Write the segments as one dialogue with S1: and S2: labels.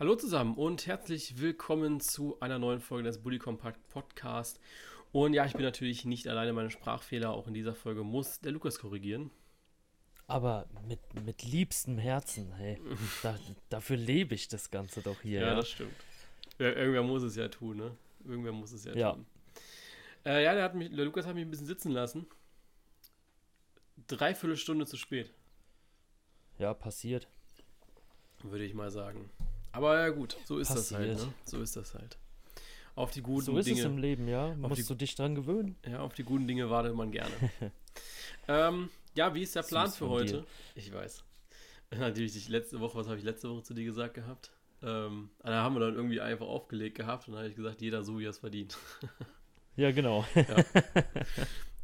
S1: Hallo zusammen und herzlich willkommen zu einer neuen Folge des Bully Compact Podcast. Und ja, ich bin natürlich nicht alleine, meine Sprachfehler auch in dieser Folge muss der Lukas korrigieren.
S2: Aber mit, mit liebstem Herzen, hey. Da, dafür lebe ich das Ganze doch hier.
S1: Ja, ja, das stimmt. Ja, irgendwer muss es ja tun, ne? Irgendwer muss es ja,
S2: ja.
S1: tun. Äh, ja, der, hat mich, der Lukas hat mich ein bisschen sitzen lassen. Dreiviertel Stunde zu spät.
S2: Ja, passiert.
S1: Würde ich mal sagen. Aber ja gut, so ist passiert. das halt, ne? So ist das halt. Auf die guten
S2: so ist
S1: Dinge.
S2: es im Leben, ja. Musst die, du dich dran gewöhnen.
S1: Ja, auf die guten Dinge wartet man gerne. ähm, ja, wie ist der Plan für heute? Dir. Ich weiß. Natürlich, ich letzte Woche, was habe ich letzte Woche zu dir gesagt gehabt? Ähm, da haben wir dann irgendwie einfach aufgelegt gehabt und dann habe ich gesagt, jeder so, wie er es verdient.
S2: ja, genau.
S1: Ja.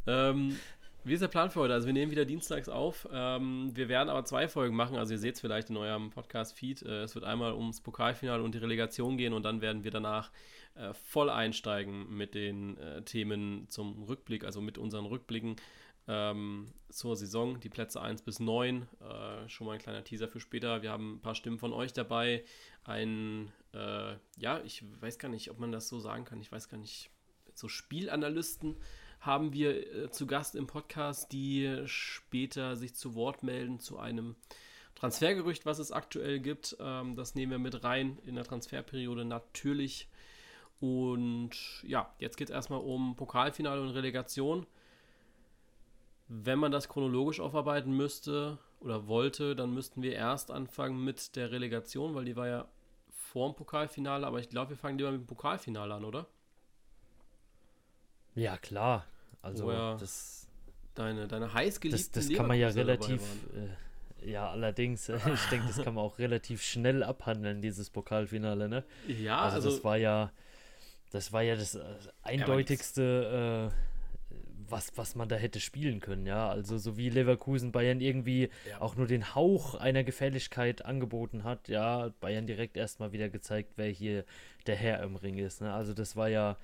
S1: ähm, wie ist der Plan für heute? Also wir nehmen wieder dienstags auf. Ähm, wir werden aber zwei Folgen machen. Also ihr seht es vielleicht in eurem Podcast-Feed. Äh, es wird einmal ums Pokalfinale und die Relegation gehen und dann werden wir danach äh, voll einsteigen mit den äh, Themen zum Rückblick, also mit unseren Rückblicken ähm, zur Saison, die Plätze 1 bis 9. Äh, schon mal ein kleiner Teaser für später. Wir haben ein paar Stimmen von euch dabei. Ein, äh, ja, ich weiß gar nicht, ob man das so sagen kann. Ich weiß gar nicht, so Spielanalysten haben wir äh, zu Gast im Podcast, die später sich zu Wort melden zu einem Transfergerücht, was es aktuell gibt. Ähm, das nehmen wir mit rein in der Transferperiode natürlich. Und ja, jetzt geht es erstmal um Pokalfinale und Relegation. Wenn man das chronologisch aufarbeiten müsste oder wollte, dann müssten wir erst anfangen mit der Relegation, weil die war ja vor dem Pokalfinale, aber ich glaube, wir fangen lieber mit dem Pokalfinale an, oder?
S2: Ja, klar.
S1: Also ja das deine, deine heißgeliebten
S2: Das, das kann man ja relativ, äh, ja allerdings, äh, ich denke, das kann man auch relativ schnell abhandeln, dieses Pokalfinale, ne?
S1: Ja,
S2: also, also das war ja, das war ja das äh, eindeutigste, äh, was, was man da hätte spielen können, ja. Also so wie Leverkusen Bayern irgendwie ja. auch nur den Hauch einer Gefährlichkeit angeboten hat, ja, Bayern direkt erstmal wieder gezeigt, wer hier der Herr im Ring ist. Ne? Also das war ja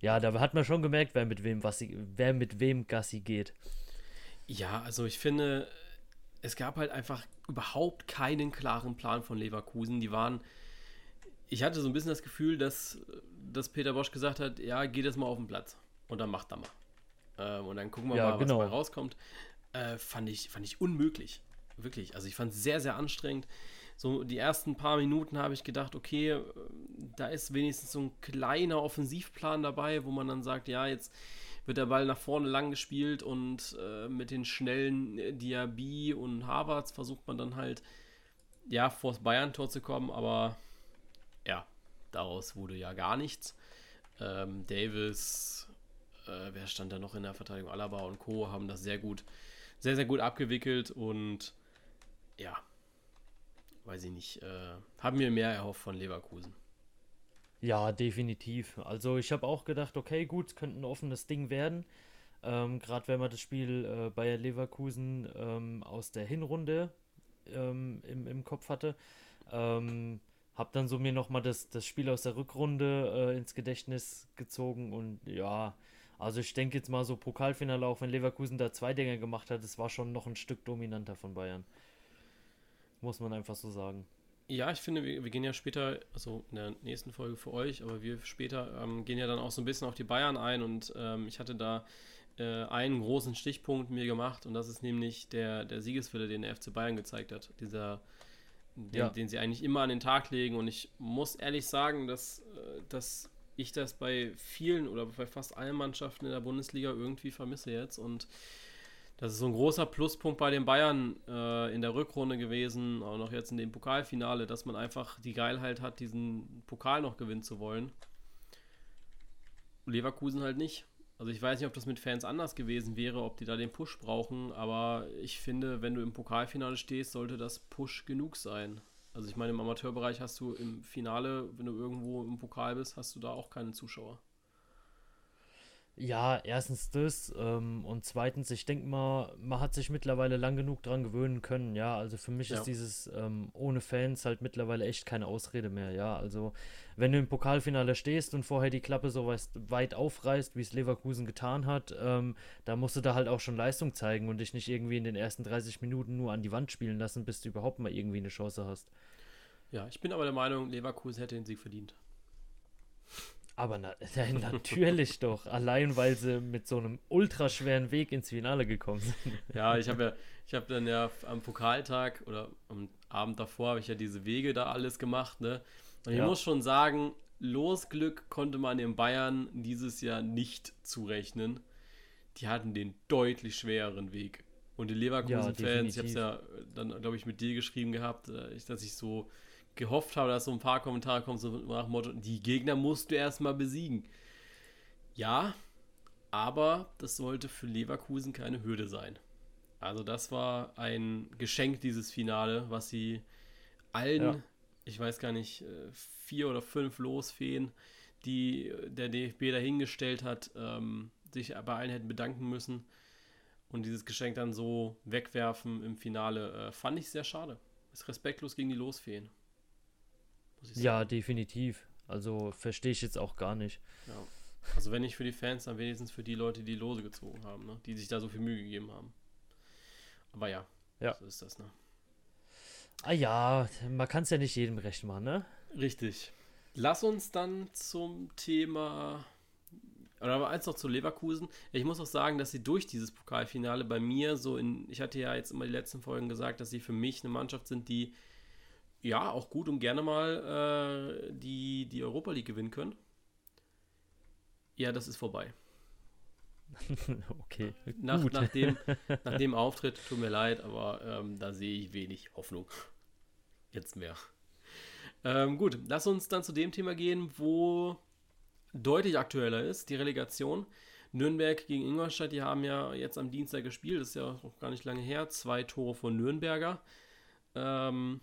S2: ja, da hat man schon gemerkt, wer mit wem, was, wer mit wem Gassi geht.
S1: Ja, also ich finde, es gab halt einfach überhaupt keinen klaren Plan von Leverkusen. Die waren, ich hatte so ein bisschen das Gefühl, dass, dass Peter Bosch gesagt hat, ja, geht jetzt mal auf den Platz und dann macht er mal. Ähm, und dann gucken wir ja, mal, genau. was dabei rauskommt. Äh, fand, ich, fand ich unmöglich. Wirklich. Also ich fand es sehr, sehr anstrengend so die ersten paar Minuten habe ich gedacht, okay, da ist wenigstens so ein kleiner Offensivplan dabei, wo man dann sagt, ja, jetzt wird der Ball nach vorne lang gespielt und äh, mit den schnellen Diaby und Harvards versucht man dann halt, ja, vor das Bayern-Tor zu kommen, aber ja, daraus wurde ja gar nichts. Ähm, Davis, äh, wer stand da noch in der Verteidigung? Alaba und Co. haben das sehr gut, sehr, sehr gut abgewickelt und ja, weiß ich nicht, äh, haben wir mehr erhofft von Leverkusen.
S2: Ja, definitiv. Also ich habe auch gedacht, okay, gut, es könnte ein offenes Ding werden. Ähm, Gerade wenn man das Spiel äh, Bayer Leverkusen ähm, aus der Hinrunde ähm, im, im Kopf hatte. Ähm, hab dann so mir nochmal das, das Spiel aus der Rückrunde äh, ins Gedächtnis gezogen und ja, also ich denke jetzt mal so Pokalfinale, auch wenn Leverkusen da zwei Dinge gemacht hat, es war schon noch ein Stück dominanter von Bayern. Muss man einfach so sagen.
S1: Ja, ich finde, wir, wir, gehen ja später, also in der nächsten Folge für euch, aber wir später ähm, gehen ja dann auch so ein bisschen auf die Bayern ein und ähm, ich hatte da äh, einen großen Stichpunkt mir gemacht und das ist nämlich der, der Siegeswille, den der FC Bayern gezeigt hat. Dieser, den, ja. den sie eigentlich immer an den Tag legen und ich muss ehrlich sagen, dass, äh, dass ich das bei vielen oder bei fast allen Mannschaften in der Bundesliga irgendwie vermisse jetzt und das ist so ein großer Pluspunkt bei den Bayern äh, in der Rückrunde gewesen, auch noch jetzt in dem Pokalfinale, dass man einfach die Geilheit hat, diesen Pokal noch gewinnen zu wollen. Leverkusen halt nicht. Also ich weiß nicht, ob das mit Fans anders gewesen wäre, ob die da den Push brauchen, aber ich finde, wenn du im Pokalfinale stehst, sollte das Push genug sein. Also ich meine, im Amateurbereich hast du im Finale, wenn du irgendwo im Pokal bist, hast du da auch keine Zuschauer.
S2: Ja, erstens das ähm, und zweitens, ich denke mal, man hat sich mittlerweile lang genug dran gewöhnen können, ja. Also für mich ja. ist dieses ähm, ohne Fans halt mittlerweile echt keine Ausrede mehr, ja. Also wenn du im Pokalfinale stehst und vorher die Klappe so weit aufreißt, wie es Leverkusen getan hat, ähm, da musst du da halt auch schon Leistung zeigen und dich nicht irgendwie in den ersten 30 Minuten nur an die Wand spielen lassen, bis du überhaupt mal irgendwie eine Chance hast.
S1: Ja, ich bin aber der Meinung, Leverkusen hätte den Sieg verdient.
S2: Aber na, natürlich doch. Allein weil sie mit so einem ultraschweren Weg ins Finale gekommen sind.
S1: Ja, ich habe ja, ich habe dann ja am Pokaltag oder am Abend davor habe ich ja diese Wege da alles gemacht, ne? Und ich ja. muss schon sagen, Losglück konnte man in Bayern dieses Jahr nicht zurechnen. Die hatten den deutlich schwereren Weg. Und die Leverkusen-Fans, ja, ich habe es ja dann, glaube ich, mit dir geschrieben gehabt, äh, dass ich so gehofft habe, dass so ein paar Kommentare kommen, so nach dem Motto, die Gegner musst du erstmal besiegen. Ja, aber das sollte für Leverkusen keine Hürde sein. Also das war ein Geschenk, dieses Finale, was sie allen, ja. ich weiß gar nicht, äh, vier oder fünf Losfeen, die der DFB dahingestellt hat, ähm, sich bei allen hätten bedanken müssen. Und dieses Geschenk dann so wegwerfen im Finale, äh, fand ich sehr schade. Ist respektlos gegen die Losfeen.
S2: Ja, definitiv. Also verstehe ich jetzt auch gar nicht.
S1: Ja. Also wenn nicht für die Fans, dann wenigstens für die Leute, die Lose gezogen haben, ne? die sich da so viel Mühe gegeben haben. Aber ja,
S2: ja.
S1: so ist das, ne?
S2: Ah ja, man kann es ja nicht jedem recht machen, ne?
S1: Richtig. Lass uns dann zum Thema oder aber eins noch zu Leverkusen. Ich muss auch sagen, dass sie durch dieses Pokalfinale bei mir so in, ich hatte ja jetzt immer die letzten Folgen gesagt, dass sie für mich eine Mannschaft sind, die ja, auch gut und gerne mal äh, die, die Europa League gewinnen können. Ja, das ist vorbei.
S2: okay.
S1: Nach, gut. Nach, dem, nach dem Auftritt, tut mir leid, aber ähm, da sehe ich wenig Hoffnung. Jetzt mehr. Ähm, gut, lass uns dann zu dem Thema gehen, wo deutlich aktueller ist, die Relegation. Nürnberg gegen Ingolstadt, die haben ja jetzt am Dienstag gespielt, das ist ja auch gar nicht lange her. Zwei Tore von Nürnberger. Ähm,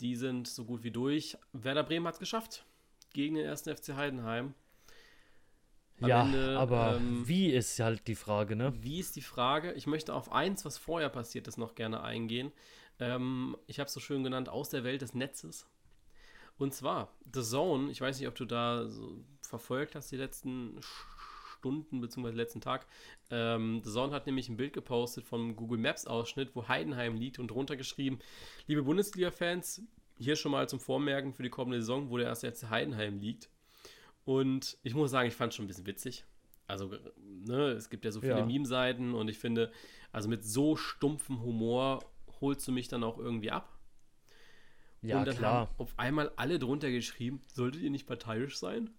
S1: die sind so gut wie durch. Werder Bremen hat es geschafft. Gegen den ersten FC Heidenheim.
S2: Am ja, Ende, aber ähm, wie ist halt die Frage, ne?
S1: Wie ist die Frage? Ich möchte auf eins, was vorher passiert ist, noch gerne eingehen. Ähm, ich habe es so schön genannt, aus der Welt des Netzes. Und zwar, The Zone, ich weiß nicht, ob du da so verfolgt hast die letzten Stunden bzw. letzten Tag. Ähm, The Zone hat nämlich ein Bild gepostet vom Google Maps Ausschnitt, wo Heidenheim liegt und drunter geschrieben, liebe Bundesliga-Fans, hier schon mal zum Vormerken für die kommende Saison, wo der erste jetzt Heidenheim liegt. Und ich muss sagen, ich fand es schon ein bisschen witzig. Also, ne, es gibt ja so viele ja. Meme-Seiten und ich finde, also mit so stumpfem Humor holst du mich dann auch irgendwie ab. Ja, und dann klar. haben auf einmal alle drunter geschrieben, solltet ihr nicht parteiisch sein?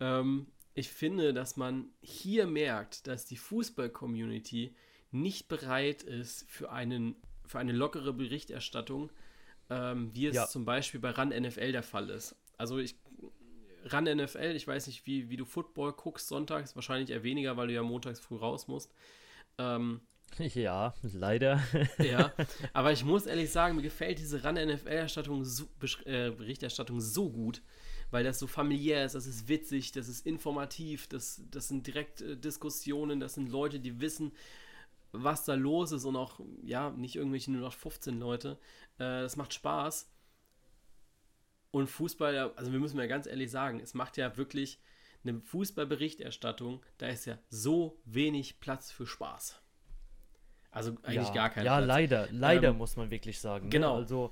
S1: Ähm, ich finde, dass man hier merkt, dass die Fußball-Community nicht bereit ist für, einen, für eine lockere Berichterstattung, ähm, wie es ja. zum Beispiel bei RAN NFL der Fall ist. Also ich RAN NFL, ich weiß nicht, wie, wie du Football guckst sonntags, wahrscheinlich eher weniger, weil du ja montags früh raus musst. Ähm,
S2: ja, leider.
S1: ja, aber ich muss ehrlich sagen, mir gefällt diese RAN NFL-Erstattung so, äh, so gut weil das so familiär ist, das ist witzig, das ist informativ, das, das sind direkt äh, Diskussionen, das sind Leute, die wissen, was da los ist und auch, ja, nicht irgendwelche nur noch 15 Leute. Äh, das macht Spaß. Und Fußball, also wir müssen ja ganz ehrlich sagen, es macht ja wirklich eine Fußballberichterstattung, da ist ja so wenig Platz für Spaß. Also eigentlich
S2: ja,
S1: gar kein
S2: Ja, Platz. leider, leider ähm, muss man wirklich sagen.
S1: Ne? Genau. Ne? Also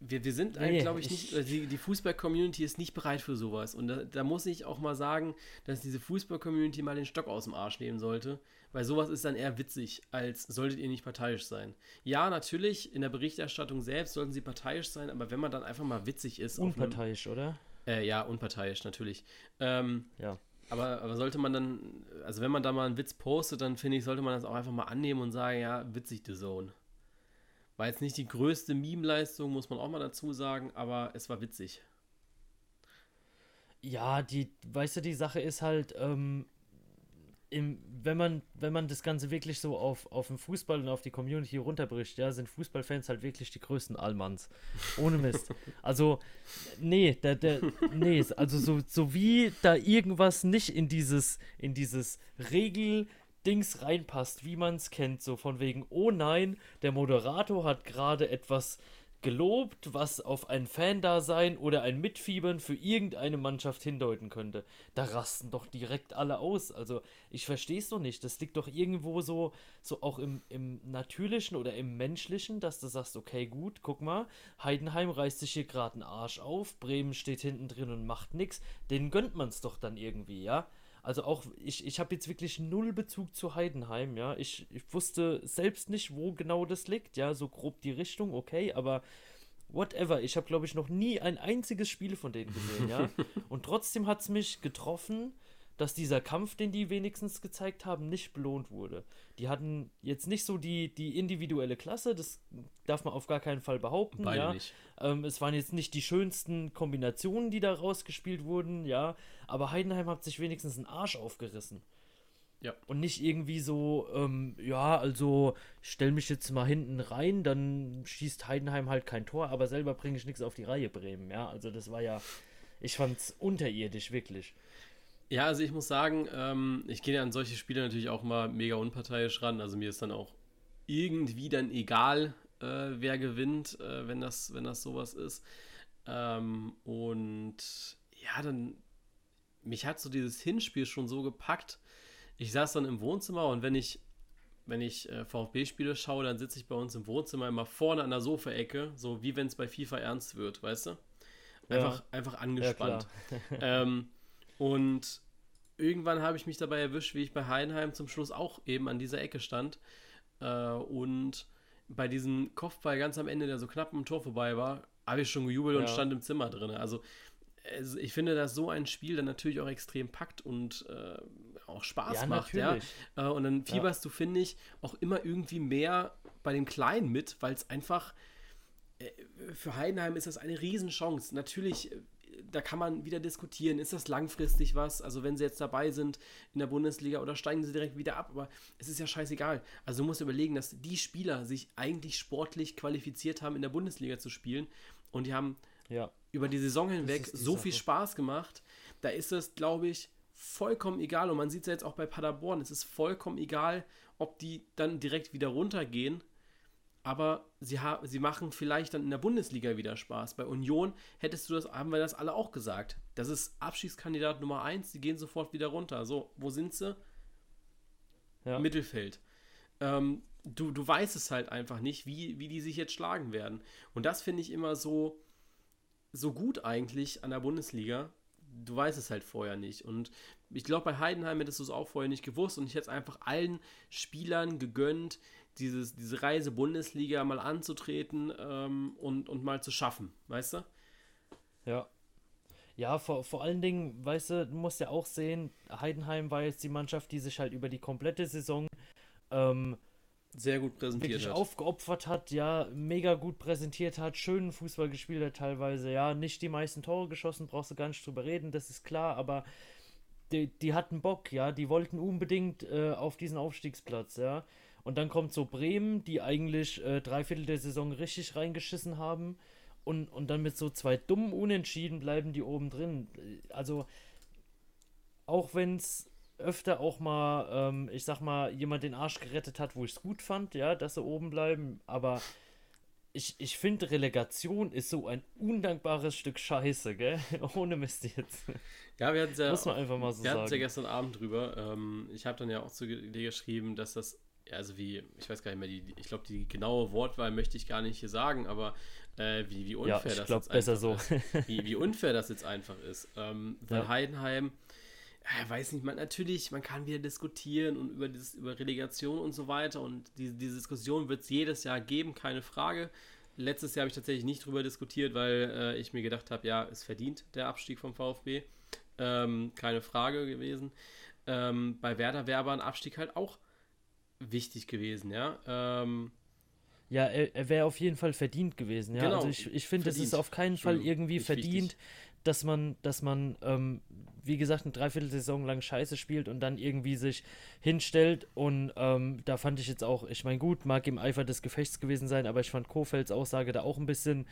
S1: wir, wir sind, nee, glaube ich, nicht, die, die Fußball-Community ist nicht bereit für sowas. Und da, da, muss ich auch mal sagen, dass diese Fußball-Community mal den Stock aus dem Arsch nehmen sollte, weil sowas ist dann eher witzig, als solltet ihr nicht parteiisch sein. Ja, natürlich, in der Berichterstattung selbst sollten sie parteiisch sein, aber wenn man dann einfach mal witzig ist.
S2: Unparteiisch, einem, oder?
S1: Äh, ja, unparteiisch, natürlich. Ähm,
S2: ja.
S1: Aber, aber sollte man dann, also wenn man da mal einen Witz postet, dann finde ich, sollte man das auch einfach mal annehmen und sagen, ja, witzig, The Zone. War jetzt nicht die größte Meme-Leistung, muss man auch mal dazu sagen, aber es war witzig.
S2: Ja, die, weißt du, die Sache ist halt, ähm, im, wenn man, wenn man das Ganze wirklich so auf, auf den Fußball und auf die Community runterbricht, ja, sind Fußballfans halt wirklich die größten Allmanns. Ohne Mist. Also, nee, der, der, nee, also so, so wie da irgendwas nicht in dieses, in dieses Regel, Dings reinpasst, wie man es kennt, so von wegen, oh nein, der Moderator hat gerade etwas gelobt, was auf ein Fan-Dasein oder ein Mitfiebern für irgendeine Mannschaft hindeuten könnte. Da rasten doch direkt alle aus. Also ich verstehe es doch nicht. Das liegt doch irgendwo so, so auch im, im Natürlichen oder im Menschlichen, dass du sagst, okay, gut, guck mal, Heidenheim reißt sich hier gerade einen Arsch auf, Bremen steht hinten drin und macht nichts. Den gönnt man es doch dann irgendwie, ja. Also auch, ich, ich habe jetzt wirklich null Bezug zu Heidenheim, ja. Ich, ich wusste selbst nicht, wo genau das liegt, ja, so grob die Richtung, okay, aber whatever. Ich habe, glaube ich, noch nie ein einziges Spiel von denen gesehen, ja. Und trotzdem hat es mich getroffen, dass dieser Kampf, den die wenigstens gezeigt haben, nicht belohnt wurde. Die hatten jetzt nicht so die, die individuelle Klasse, das darf man auf gar keinen Fall behaupten. Beide ja. nicht. Ähm, es waren jetzt nicht die schönsten Kombinationen, die da rausgespielt wurden, ja, aber Heidenheim hat sich wenigstens einen Arsch aufgerissen. Ja. Und nicht irgendwie so, ähm, ja, also stell mich jetzt mal hinten rein, dann schießt Heidenheim halt kein Tor, aber selber bringe ich nichts auf die Reihe, Bremen, ja. Also das war ja, ich fand's unterirdisch, wirklich.
S1: Ja, also ich muss sagen, ähm, ich gehe an solche Spiele natürlich auch mal mega unparteiisch ran. Also mir ist dann auch irgendwie dann egal, äh, wer gewinnt, äh, wenn, das, wenn das sowas ist. Ähm, und ja, dann, mich hat so dieses Hinspiel schon so gepackt. Ich saß dann im Wohnzimmer und wenn ich, wenn ich äh, VfB-Spiele schaue, dann sitze ich bei uns im Wohnzimmer immer vorne an der Sofaecke, so wie wenn es bei FIFA ernst wird, weißt du? Einfach, ja. einfach angespannt. Ja, ähm, und irgendwann habe ich mich dabei erwischt, wie ich bei Heidenheim zum Schluss auch eben an dieser Ecke stand. Äh, und bei diesem Kopfball ganz am Ende, der so knapp am Tor vorbei war, habe ich schon gejubelt ja. und stand im Zimmer drin. Also, also, ich finde, dass so ein Spiel dann natürlich auch extrem packt und äh, auch Spaß ja, macht. Natürlich. Ja? Äh, und dann fieberst ja. du, finde ich, auch immer irgendwie mehr bei dem Kleinen mit, weil es einfach äh, für Heidenheim ist das eine Riesenchance. Natürlich äh, da kann man wieder diskutieren, ist das langfristig was? Also wenn sie jetzt dabei sind in der Bundesliga oder steigen sie direkt wieder ab, aber es ist ja scheißegal. Also du musst überlegen, dass die Spieler sich eigentlich sportlich qualifiziert haben, in der Bundesliga zu spielen und die haben ja. über die Saison hinweg die so Sache. viel Spaß gemacht. Da ist es, glaube ich, vollkommen egal und man sieht es ja jetzt auch bei Paderborn, es ist vollkommen egal, ob die dann direkt wieder runtergehen aber sie, sie machen vielleicht dann in der Bundesliga wieder Spaß. Bei Union hättest du das, haben wir das alle auch gesagt. Das ist Abschiedskandidat Nummer 1, die gehen sofort wieder runter. So, wo sind sie? Ja. Mittelfeld. Ähm, du, du weißt es halt einfach nicht, wie, wie die sich jetzt schlagen werden. Und das finde ich immer so, so gut eigentlich an der Bundesliga. Du weißt es halt vorher nicht. Und ich glaube, bei Heidenheim hättest du es auch vorher nicht gewusst. Und ich hätte es einfach allen Spielern gegönnt, dieses, diese Reise Bundesliga mal anzutreten ähm, und, und mal zu schaffen, weißt du?
S2: Ja. Ja, vor, vor allen Dingen, weißt du, du musst ja auch sehen, Heidenheim war jetzt die Mannschaft, die sich halt über die komplette Saison ähm,
S1: sehr gut präsentiert
S2: wirklich hat. aufgeopfert hat, ja, mega gut präsentiert hat, schönen Fußball gespielt hat teilweise, ja, nicht die meisten Tore geschossen, brauchst du gar nicht drüber reden, das ist klar, aber die, die hatten Bock, ja, die wollten unbedingt äh, auf diesen Aufstiegsplatz, ja. Und dann kommt so Bremen, die eigentlich äh, drei Viertel der Saison richtig reingeschissen haben. Und, und dann mit so zwei dummen Unentschieden bleiben die oben drin. Also, auch wenn es öfter auch mal, ähm, ich sag mal, jemand den Arsch gerettet hat, wo ich es gut fand, ja, dass sie oben bleiben. Aber ich, ich finde, Relegation ist so ein undankbares Stück Scheiße, gell? Ohne Mist jetzt.
S1: Ja, wir hatten ja, Muss man einfach mal so wir sagen. ja gestern Abend drüber. Ähm, ich habe dann ja auch zu dir geschrieben, dass das also wie, ich weiß gar nicht mehr, die, ich glaube, die genaue Wortwahl möchte ich gar nicht hier sagen, aber äh, wie, wie unfair ja,
S2: das glaub, jetzt besser so.
S1: ist. Wie, wie unfair das jetzt einfach ist. Ähm, weil ja. Heidenheim, ja, weiß nicht, man natürlich, man kann wieder diskutieren und über dieses, über Relegation und so weiter und die, diese Diskussion wird es jedes Jahr geben, keine Frage. Letztes Jahr habe ich tatsächlich nicht drüber diskutiert, weil äh, ich mir gedacht habe, ja, es verdient der Abstieg vom VfB. Ähm, keine Frage gewesen. Ähm, bei Werder wäre aber ein Abstieg halt auch wichtig gewesen, ja. Ähm,
S2: ja, er, er wäre auf jeden Fall verdient gewesen, ja. Genau, also ich, ich finde, es ist auf keinen Fall irgendwie verdient, wichtig. dass man, dass man, ähm, wie gesagt, eine Dreiviertelsaison lang Scheiße spielt und dann irgendwie sich hinstellt. Und ähm, da fand ich jetzt auch, ich meine, gut, mag im Eifer des Gefechts gewesen sein, aber ich fand Kofelds Aussage da auch ein bisschen.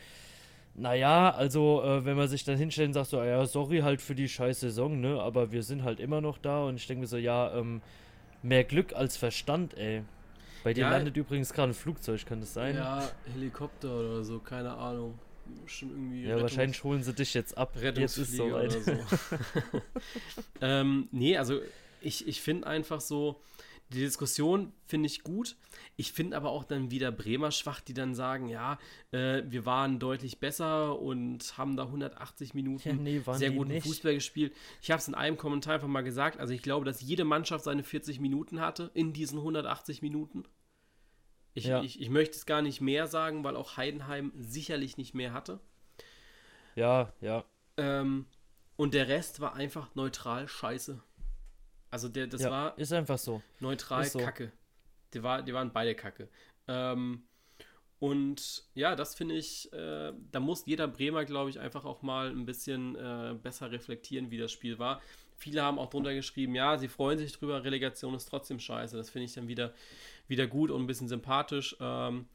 S2: Naja, also äh, wenn man sich dann hinstellt und sagt so, ja, sorry halt für die scheiß Saison, ne, aber wir sind halt immer noch da und ich denke mir so, ja, ähm, mehr Glück als Verstand, ey. Bei dir
S1: Ja.
S2: landet übrigens gerade ein Flugzeug, kann das sein?
S1: Ja, Helikopter oder so, keine Ahnung. Schon irgendwie
S2: Ja,
S1: Rettungs-
S2: wahrscheinlich holen sie dich jetzt ab. Jetzt ist soweit.
S1: oder so. ähm, nee, also ich, ich finde einfach so, die Diskussion finde ich gut. Ich finde aber auch dann wieder Bremer schwach, die dann sagen, ja, äh, wir waren deutlich besser und haben da 180 Minuten
S2: Ja, nee,
S1: sehr guten
S2: nicht.
S1: Fußball gespielt. Ich habe es in einem Kommentar einfach mal gesagt. Also ich glaube, dass jede Mannschaft seine 40 Minuten hatte in diesen 180 Minuten. Ich,
S2: Ja.
S1: ich, ich möchte es gar nicht mehr sagen, weil auch Heidenheim sicherlich nicht mehr hatte.
S2: Ja, ja.
S1: Ähm, und der Rest war einfach neutral scheiße. Also der, das
S2: ja,
S1: war
S2: ist einfach so.
S1: neutral
S2: so.
S1: kacke. Die, war, die waren beide kacke. Ähm, und ja, das finde ich, äh, da muss jeder Bremer, glaube ich, einfach auch mal ein bisschen äh, besser reflektieren, wie das Spiel war. Viele haben auch drunter geschrieben, ja, sie freuen sich drüber, Relegation ist trotzdem scheiße. Das finde ich dann wieder, wieder gut und ein bisschen sympathisch. Ähm,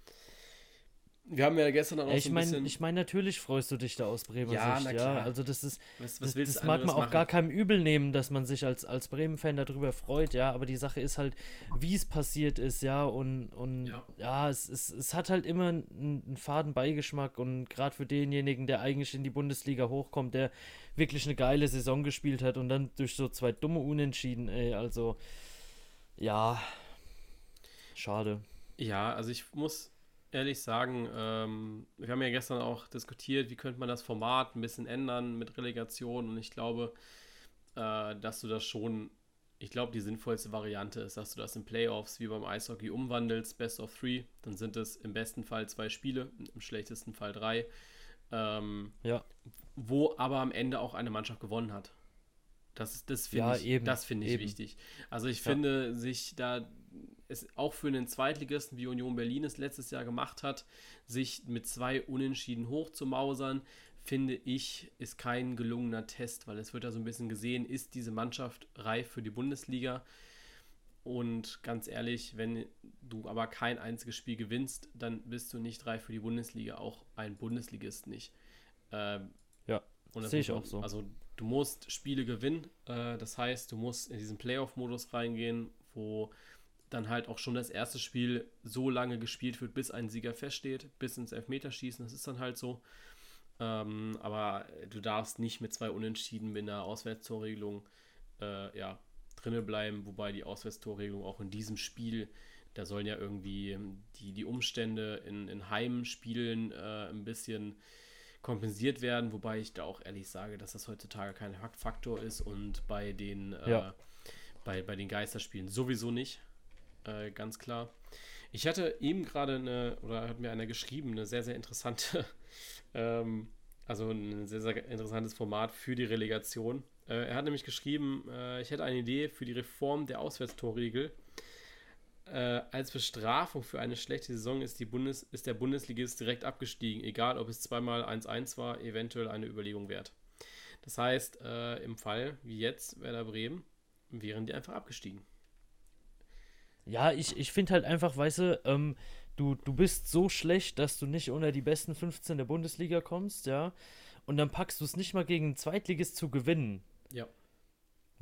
S1: wir haben ja gestern auch
S2: Ja, ich
S1: so ein
S2: meine,
S1: bisschen.
S2: ich mein, natürlich freust du dich da aus Bremer
S1: Ja,
S2: Sicht,
S1: na
S2: ja.
S1: klar.
S2: Also das ist,
S1: was,
S2: das,
S1: willst
S2: das
S1: du
S2: mag man auch
S1: machen?
S2: gar keinem übel nehmen, dass man sich als, als Bremen-Fan darüber freut, ja, aber die Sache ist halt, wie es passiert ist, ja, und, und
S1: Ja.
S2: ja, es, es, es hat halt immer einen, einen faden Beigeschmack und gerade für denjenigen, der eigentlich in die Bundesliga hochkommt, der wirklich eine geile Saison gespielt hat und dann durch so zwei dumme Unentschieden, ey, also ja, schade.
S1: Ja, also ich muss ehrlich sagen, ähm, wir haben ja gestern auch diskutiert, wie könnte man das Format ein bisschen ändern mit Relegation und ich glaube, äh, dass du das schon, ich glaube, die sinnvollste Variante ist, dass du das in Playoffs wie beim Eishockey umwandelst, Best of Three, dann sind es im besten Fall zwei Spiele, im schlechtesten Fall drei, ähm,
S2: Ja.
S1: wo aber am Ende auch eine Mannschaft gewonnen hat. Das, das finde
S2: Ja,
S1: ich,
S2: eben,
S1: das finde ich
S2: eben.
S1: wichtig. Also ich
S2: Ja.
S1: finde, sich da es auch für einen Zweitligisten wie Union Berlin es letztes Jahr gemacht hat, sich mit zwei Unentschieden hochzumausern, finde ich, ist kein gelungener Test, weil es wird ja so ein bisschen gesehen, ist diese Mannschaft reif für die Bundesliga? Und ganz ehrlich, wenn du aber kein einziges Spiel gewinnst, dann bist du nicht reif für die Bundesliga, auch ein Bundesligist nicht. Ähm,
S2: Ja,
S1: und das
S2: sehe ich auch so.
S1: Also du musst Spiele gewinnen, äh, das heißt, du musst in diesen Playoff-Modus reingehen, wo dann halt auch schon das erste Spiel so lange gespielt wird, bis ein Sieger feststeht, bis ins Elfmeterschießen, das ist dann halt so. Ähm, aber du darfst nicht mit zwei Unentschieden mit einer Auswärtstorregelung äh, ja, drinne bleiben, wobei die Auswärtstorregelung auch in diesem Spiel, da sollen ja irgendwie die, die Umstände in, in Heimspielen äh, ein bisschen kompensiert werden, wobei ich da auch ehrlich sage, dass das heutzutage kein Faktor ist und bei den, äh,
S2: Ja.
S1: bei, bei den Geisterspielen sowieso nicht. Äh, ganz klar. Ich hatte eben gerade eine, oder hat mir einer geschrieben, eine sehr, sehr interessante, ähm, also ein sehr, sehr interessantes Format für die Relegation. Äh, er hat nämlich geschrieben, äh, ich hätte eine Idee für die Reform der Auswärtstorregel. Äh, als Bestrafung für eine schlechte Saison ist, die Bundes ist der Bundesligist direkt abgestiegen, egal ob es zweimal 1-1 war, eventuell eine Überlegung wert. Das heißt, äh, im Fall wie jetzt Werder Bremen wären die einfach abgestiegen.
S2: Ja, ich, ich finde halt einfach, weißt du, ähm, du, du bist so schlecht, dass du nicht unter die besten 15 der Bundesliga kommst, ja. Und dann packst du es nicht mal gegen einen Zweitligist zu gewinnen.
S1: Ja.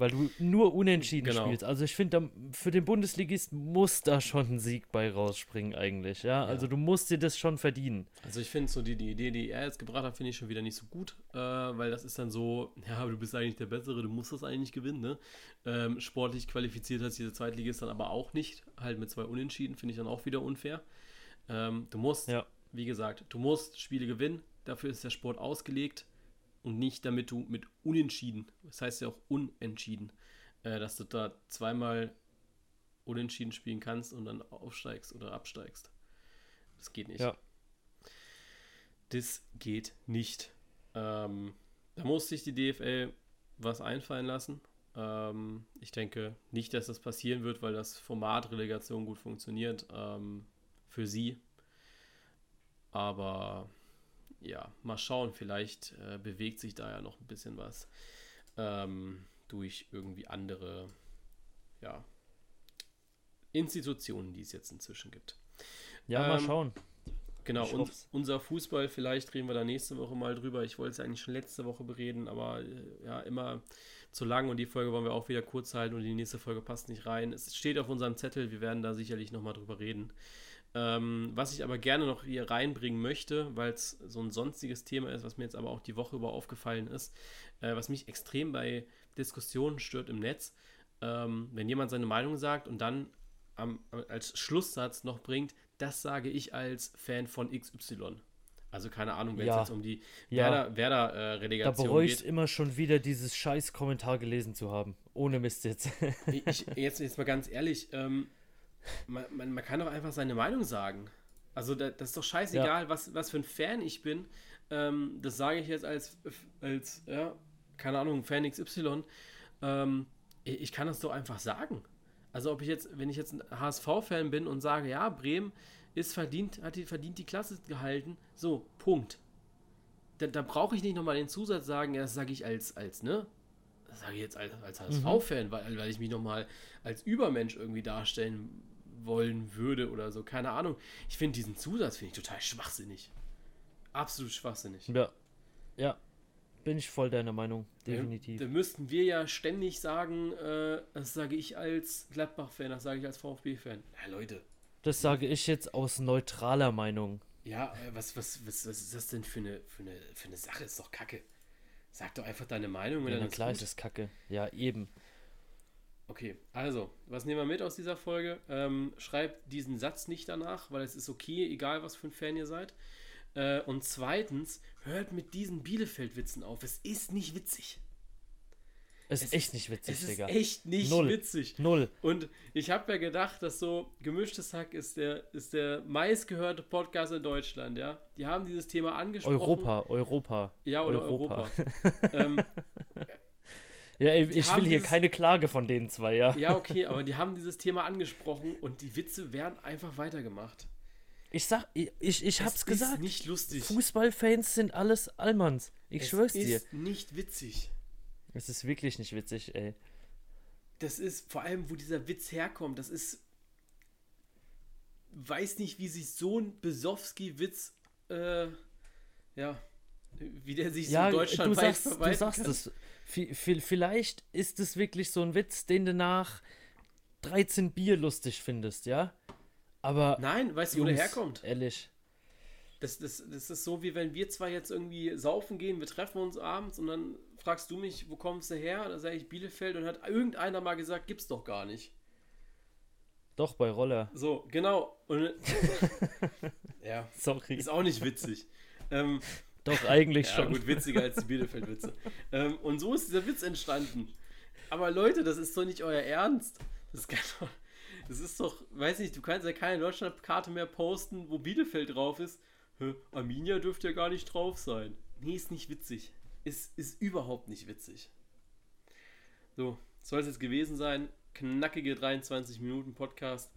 S2: Weil du nur unentschieden
S1: Genau.
S2: spielst. Also ich finde, für den Bundesligist muss da schon ein Sieg bei rausspringen eigentlich, ja. Also du musst dir das schon verdienen.
S1: Also ich finde so die, die Idee, die er jetzt gebracht hat, finde ich schon wieder nicht so gut, äh, weil das ist dann so, ja, aber du bist eigentlich der Bessere, du musst das eigentlich gewinnen, ne? Ähm, sportlich qualifiziert hat diese Zweitligist dann aber auch nicht, halt mit zwei Unentschieden, finde ich dann auch wieder unfair. Ähm, du musst,
S2: Ja.
S1: wie gesagt, du musst Spiele gewinnen, dafür ist der Sport ausgelegt und nicht damit du mit Unentschieden, das heißt ja auch Unentschieden, äh, dass du da zweimal Unentschieden spielen kannst und dann aufsteigst oder absteigst. Das geht nicht.
S2: Ja.
S1: Das geht nicht. Ähm, da muss sich die DFL was einfallen lassen. Ähm, ich denke nicht, dass das passieren wird, weil das Format Relegation gut funktioniert ähm, für sie. Aber ja, mal schauen. Vielleicht äh, bewegt sich da ja noch ein bisschen was ähm, durch irgendwie andere ja, Institutionen, die es jetzt inzwischen gibt.
S2: Ja, mal
S1: Ähm,
S2: schauen.
S1: Genau, und unser Fußball, vielleicht reden wir da nächste Woche mal drüber. Ich wollte es eigentlich schon letzte Woche bereden, aber äh, ja, immer zu lang und die Folge wollen wir auch wieder kurz halten und die nächste Folge passt nicht rein. Es steht auf unserem Zettel, wir werden da sicherlich nochmal drüber reden. Ähm, was ich aber gerne noch hier reinbringen möchte, weil es so ein sonstiges Thema ist, was mir jetzt aber auch die Woche über aufgefallen ist, äh, was mich extrem bei Diskussionen stört im Netz, ähm, wenn jemand seine Meinung sagt und dann am, als Schlusssatz noch bringt, das sage ich als Fan von XY. Also keine Ahnung, wenn ja. es jetzt um die
S2: ja. Werder-Relegation
S1: äh,
S2: da bereue ich immer schon wieder dieses scheiß Kommentar gelesen zu haben. Ohne Mist jetzt.
S1: ich, jetzt, jetzt mal ganz ehrlich, ähm, man, man, man, kann doch einfach seine Meinung sagen. Also da, das ist doch scheißegal, ja. was, was für ein Fan ich bin. Ähm, das sage ich jetzt als, als ja, keine Ahnung, Fan XY. Ähm, ich, ich kann das doch einfach sagen. Also ob ich jetzt, wenn ich jetzt ein HSV-Fan bin und sage, ja, Bremen ist verdient, hat die verdient die Klasse gehalten, so, Punkt. Da, da brauche ich nicht nochmal den Zusatz sagen, ja, das sage ich als, als, ne? Das sage ich jetzt als, als HSV-Fan, mhm. weil, weil ich mich nochmal als Übermensch irgendwie darstellen wollen würde oder so. Keine Ahnung. Ich finde diesen Zusatz finde ich total schwachsinnig. Absolut schwachsinnig.
S2: Ja. Ja. Bin ich voll deiner Meinung, definitiv.
S1: Da, da müssten wir ja ständig sagen, äh, das sage ich als Gladbach-Fan, das sage ich als VfB-Fan. Ja, Leute.
S2: Das sage ich jetzt aus neutraler Meinung.
S1: Ja, äh, was, was, was, was ist das denn für eine, für, eine, für eine Sache? Ist doch kacke. Sag doch einfach deine Meinung.
S2: Ja, dann klar ist es kacke. Ja, eben.
S1: Okay, also, was nehmen wir mit aus dieser Folge? Ähm, schreibt diesen Satz nicht danach, weil es ist okay, egal was für ein Fan ihr seid. Äh, und zweitens, hört mit diesen Bielefeld-Witzen auf. Es ist nicht witzig.
S2: Es ist echt nicht witzig,
S1: es Digga. Es ist echt nicht
S2: Null.
S1: witzig.
S2: Null.
S1: Und ich habe ja gedacht, dass so Gemischtes Hack ist der, ist der meistgehörte Podcast in Deutschland, ja. Die haben dieses Thema angesprochen.
S2: Europa, Europa.
S1: Ja, oder Europa. Europa. ähm,
S2: ja, ich, ich will hier dieses, keine Klage von den zwei, ja.
S1: Ja, okay, aber die haben dieses Thema angesprochen und die Witze werden einfach weitergemacht.
S2: Ich sag, ich, ich, ich hab's gesagt.
S1: Ist nicht lustig.
S2: Fußballfans sind alles Allmanns. Ich es schwör's dir.
S1: Es ist nicht witzig.
S2: Es ist wirklich nicht witzig, ey.
S1: Das ist vor allem, wo dieser Witz herkommt, das ist. Weiß nicht, wie sich so ein Besowski-Witz, äh, ja, wie der sich
S2: ja, so in Deutschland du sagst, du sagst es. Vielleicht ist es wirklich so ein Witz, den du nach 13 Bier lustig findest, ja? Aber.
S1: Nein, weißt du, wo der herkommt?
S2: Ehrlich.
S1: Das, das, das ist so, wie wenn wir zwei jetzt irgendwie saufen gehen, wir treffen uns abends und dann fragst du mich, wo kommst du her? Da sage ich Bielefeld und hat irgendeiner mal gesagt, gibt's doch gar nicht.
S2: Doch, bei Roller.
S1: So, genau. Und, ja, Sorry. Ist auch nicht witzig. ähm,
S2: doch, eigentlich
S1: ja,
S2: schon.
S1: gut, witziger als die Bielefeld-Witze. ähm, und so ist dieser Witz entstanden. Aber Leute, das ist doch nicht euer Ernst. Das kann doch, das ist doch, weiß nicht, du kannst ja keine Deutschlandkarte mehr posten, wo Bielefeld drauf ist. Hä, Arminia dürfte ja gar nicht drauf sein. Nee, ist nicht witzig. Ist, ist überhaupt nicht witzig. So, soll es jetzt gewesen sein. Knackige 23 Minuten Podcast.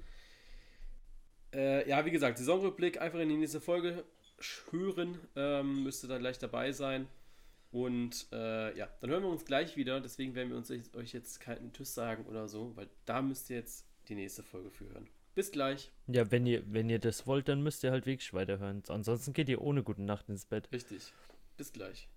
S1: Äh, ja, wie gesagt, Saisonrückblick einfach in die nächste Folge hören. Ähm, müsste da gleich dabei sein. Und äh, ja, dann hören wir uns gleich wieder. Deswegen werden wir uns euch jetzt keinen Tschüss sagen oder so, weil da müsst ihr jetzt die nächste Folge für hören. Bis gleich.
S2: Ja, wenn ihr, wenn ihr das wollt, dann müsst ihr halt wirklich weiterhören. Ansonsten geht ihr ohne gute Nacht ins Bett.
S1: Richtig. Bis gleich.